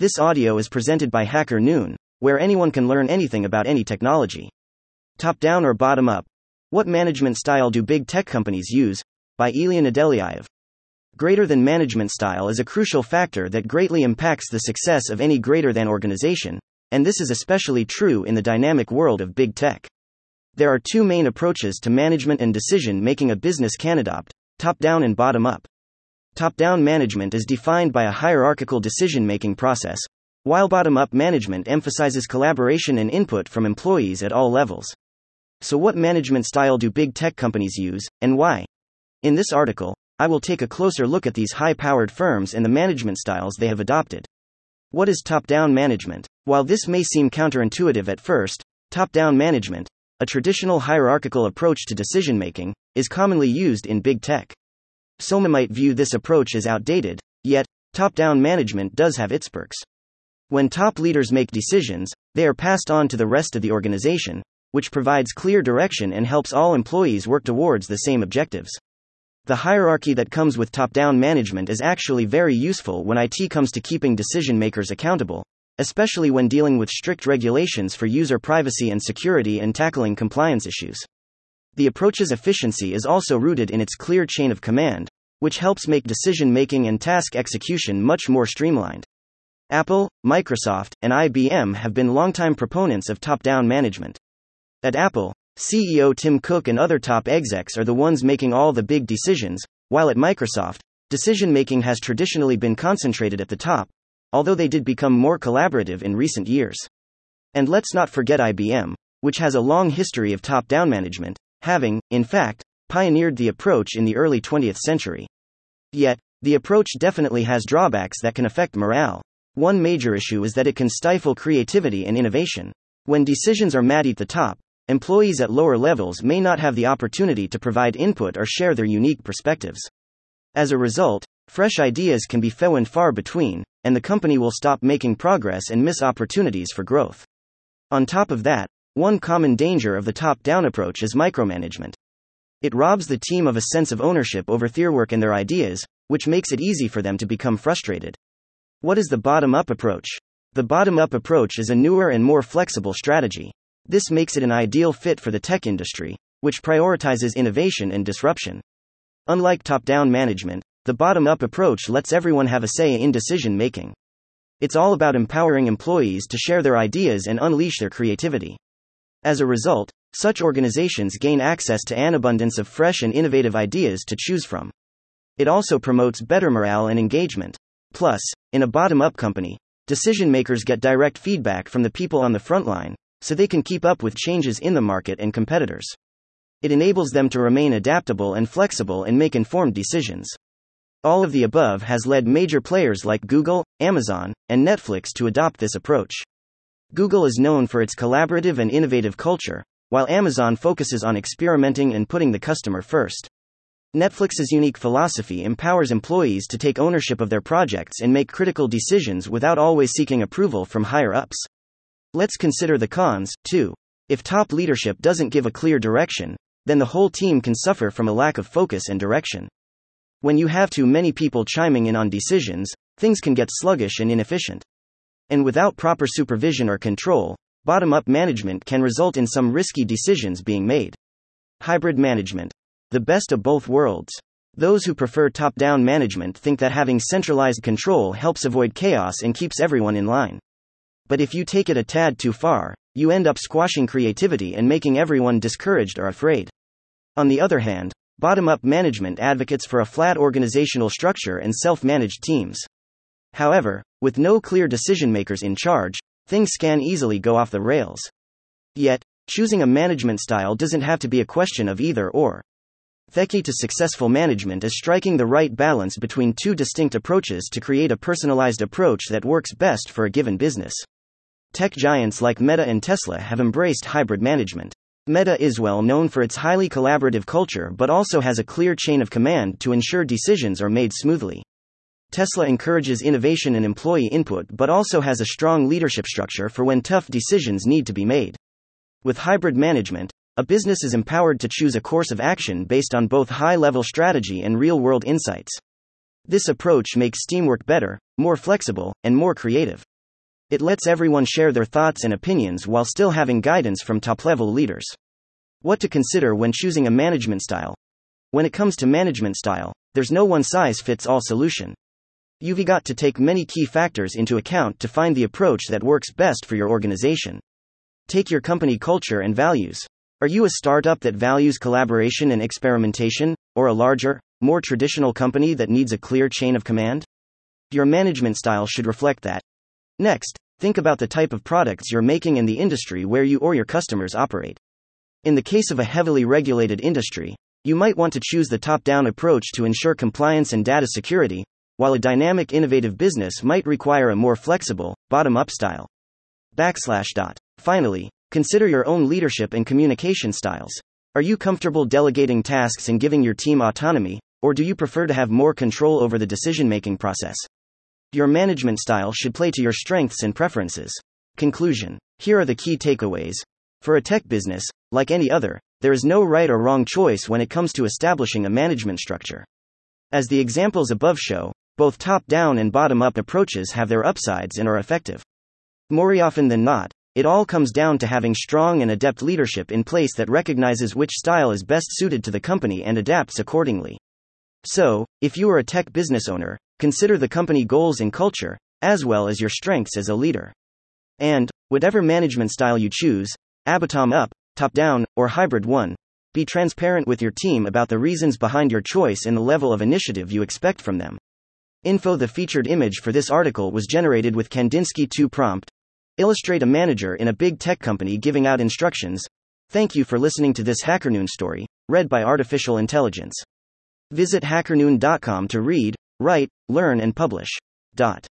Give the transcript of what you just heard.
This audio is presented by Hacker Noon, where anyone can learn anything about any technology. Top down or bottom up? What management style do big tech companies use? By Ilya Nedelyaev. Greater than management style is a crucial factor that greatly impacts the success of any greater than organization, and this is especially true in the dynamic world of big tech. There are two main approaches to management and decision making a business can adopt top down and bottom up. Top down management is defined by a hierarchical decision making process, while bottom up management emphasizes collaboration and input from employees at all levels. So, what management style do big tech companies use, and why? In this article, I will take a closer look at these high powered firms and the management styles they have adopted. What is top down management? While this may seem counterintuitive at first, top down management, a traditional hierarchical approach to decision making, is commonly used in big tech. Some might view this approach as outdated, yet, top down management does have its perks. When top leaders make decisions, they are passed on to the rest of the organization, which provides clear direction and helps all employees work towards the same objectives. The hierarchy that comes with top down management is actually very useful when IT comes to keeping decision makers accountable, especially when dealing with strict regulations for user privacy and security and tackling compliance issues. The approach's efficiency is also rooted in its clear chain of command, which helps make decision making and task execution much more streamlined. Apple, Microsoft, and IBM have been longtime proponents of top down management. At Apple, CEO Tim Cook and other top execs are the ones making all the big decisions, while at Microsoft, decision making has traditionally been concentrated at the top, although they did become more collaborative in recent years. And let's not forget IBM, which has a long history of top down management, having, in fact, pioneered the approach in the early 20th century. Yet, the approach definitely has drawbacks that can affect morale. One major issue is that it can stifle creativity and innovation. When decisions are made at the top, employees at lower levels may not have the opportunity to provide input or share their unique perspectives. As a result, fresh ideas can be few and far between, and the company will stop making progress and miss opportunities for growth. On top of that, one common danger of the top down approach is micromanagement. It robs the team of a sense of ownership over their work and their ideas, which makes it easy for them to become frustrated. What is the bottom up approach? The bottom up approach is a newer and more flexible strategy. This makes it an ideal fit for the tech industry, which prioritizes innovation and disruption. Unlike top down management, the bottom up approach lets everyone have a say in decision making. It's all about empowering employees to share their ideas and unleash their creativity. As a result, such organizations gain access to an abundance of fresh and innovative ideas to choose from. It also promotes better morale and engagement. Plus, in a bottom up company, decision makers get direct feedback from the people on the front line, so they can keep up with changes in the market and competitors. It enables them to remain adaptable and flexible and make informed decisions. All of the above has led major players like Google, Amazon, and Netflix to adopt this approach. Google is known for its collaborative and innovative culture, while Amazon focuses on experimenting and putting the customer first. Netflix's unique philosophy empowers employees to take ownership of their projects and make critical decisions without always seeking approval from higher ups. Let's consider the cons, too. If top leadership doesn't give a clear direction, then the whole team can suffer from a lack of focus and direction. When you have too many people chiming in on decisions, things can get sluggish and inefficient. And without proper supervision or control, bottom up management can result in some risky decisions being made. Hybrid management. The best of both worlds. Those who prefer top down management think that having centralized control helps avoid chaos and keeps everyone in line. But if you take it a tad too far, you end up squashing creativity and making everyone discouraged or afraid. On the other hand, Bottom up management advocates for a flat organizational structure and self managed teams. However, with no clear decision makers in charge, things can easily go off the rails. Yet, choosing a management style doesn't have to be a question of either or. The key to successful management is striking the right balance between two distinct approaches to create a personalized approach that works best for a given business. Tech giants like Meta and Tesla have embraced hybrid management. Meta is well known for its highly collaborative culture but also has a clear chain of command to ensure decisions are made smoothly. Tesla encourages innovation and employee input but also has a strong leadership structure for when tough decisions need to be made. With hybrid management, a business is empowered to choose a course of action based on both high level strategy and real world insights. This approach makes teamwork better, more flexible, and more creative. It lets everyone share their thoughts and opinions while still having guidance from top level leaders. What to consider when choosing a management style? When it comes to management style, there's no one size fits all solution. You've got to take many key factors into account to find the approach that works best for your organization. Take your company culture and values. Are you a startup that values collaboration and experimentation, or a larger, more traditional company that needs a clear chain of command? Your management style should reflect that. Next, think about the type of products you're making and the industry where you or your customers operate. In the case of a heavily regulated industry, you might want to choose the top down approach to ensure compliance and data security, while a dynamic innovative business might require a more flexible, bottom up style. Backslash dot. Finally, consider your own leadership and communication styles. Are you comfortable delegating tasks and giving your team autonomy, or do you prefer to have more control over the decision making process? Your management style should play to your strengths and preferences. Conclusion Here are the key takeaways. For a tech business, like any other, there is no right or wrong choice when it comes to establishing a management structure. As the examples above show, both top down and bottom up approaches have their upsides and are effective. More often than not, it all comes down to having strong and adept leadership in place that recognizes which style is best suited to the company and adapts accordingly. So, if you are a tech business owner, Consider the company goals and culture, as well as your strengths as a leader. And, whatever management style you choose, bottom up, top down, or hybrid one, be transparent with your team about the reasons behind your choice and the level of initiative you expect from them. Info The featured image for this article was generated with Kandinsky 2 prompt. Illustrate a manager in a big tech company giving out instructions. Thank you for listening to this HackerNoon story, read by Artificial Intelligence. Visit hackerNoon.com to read, write, learn, and publish. Dot.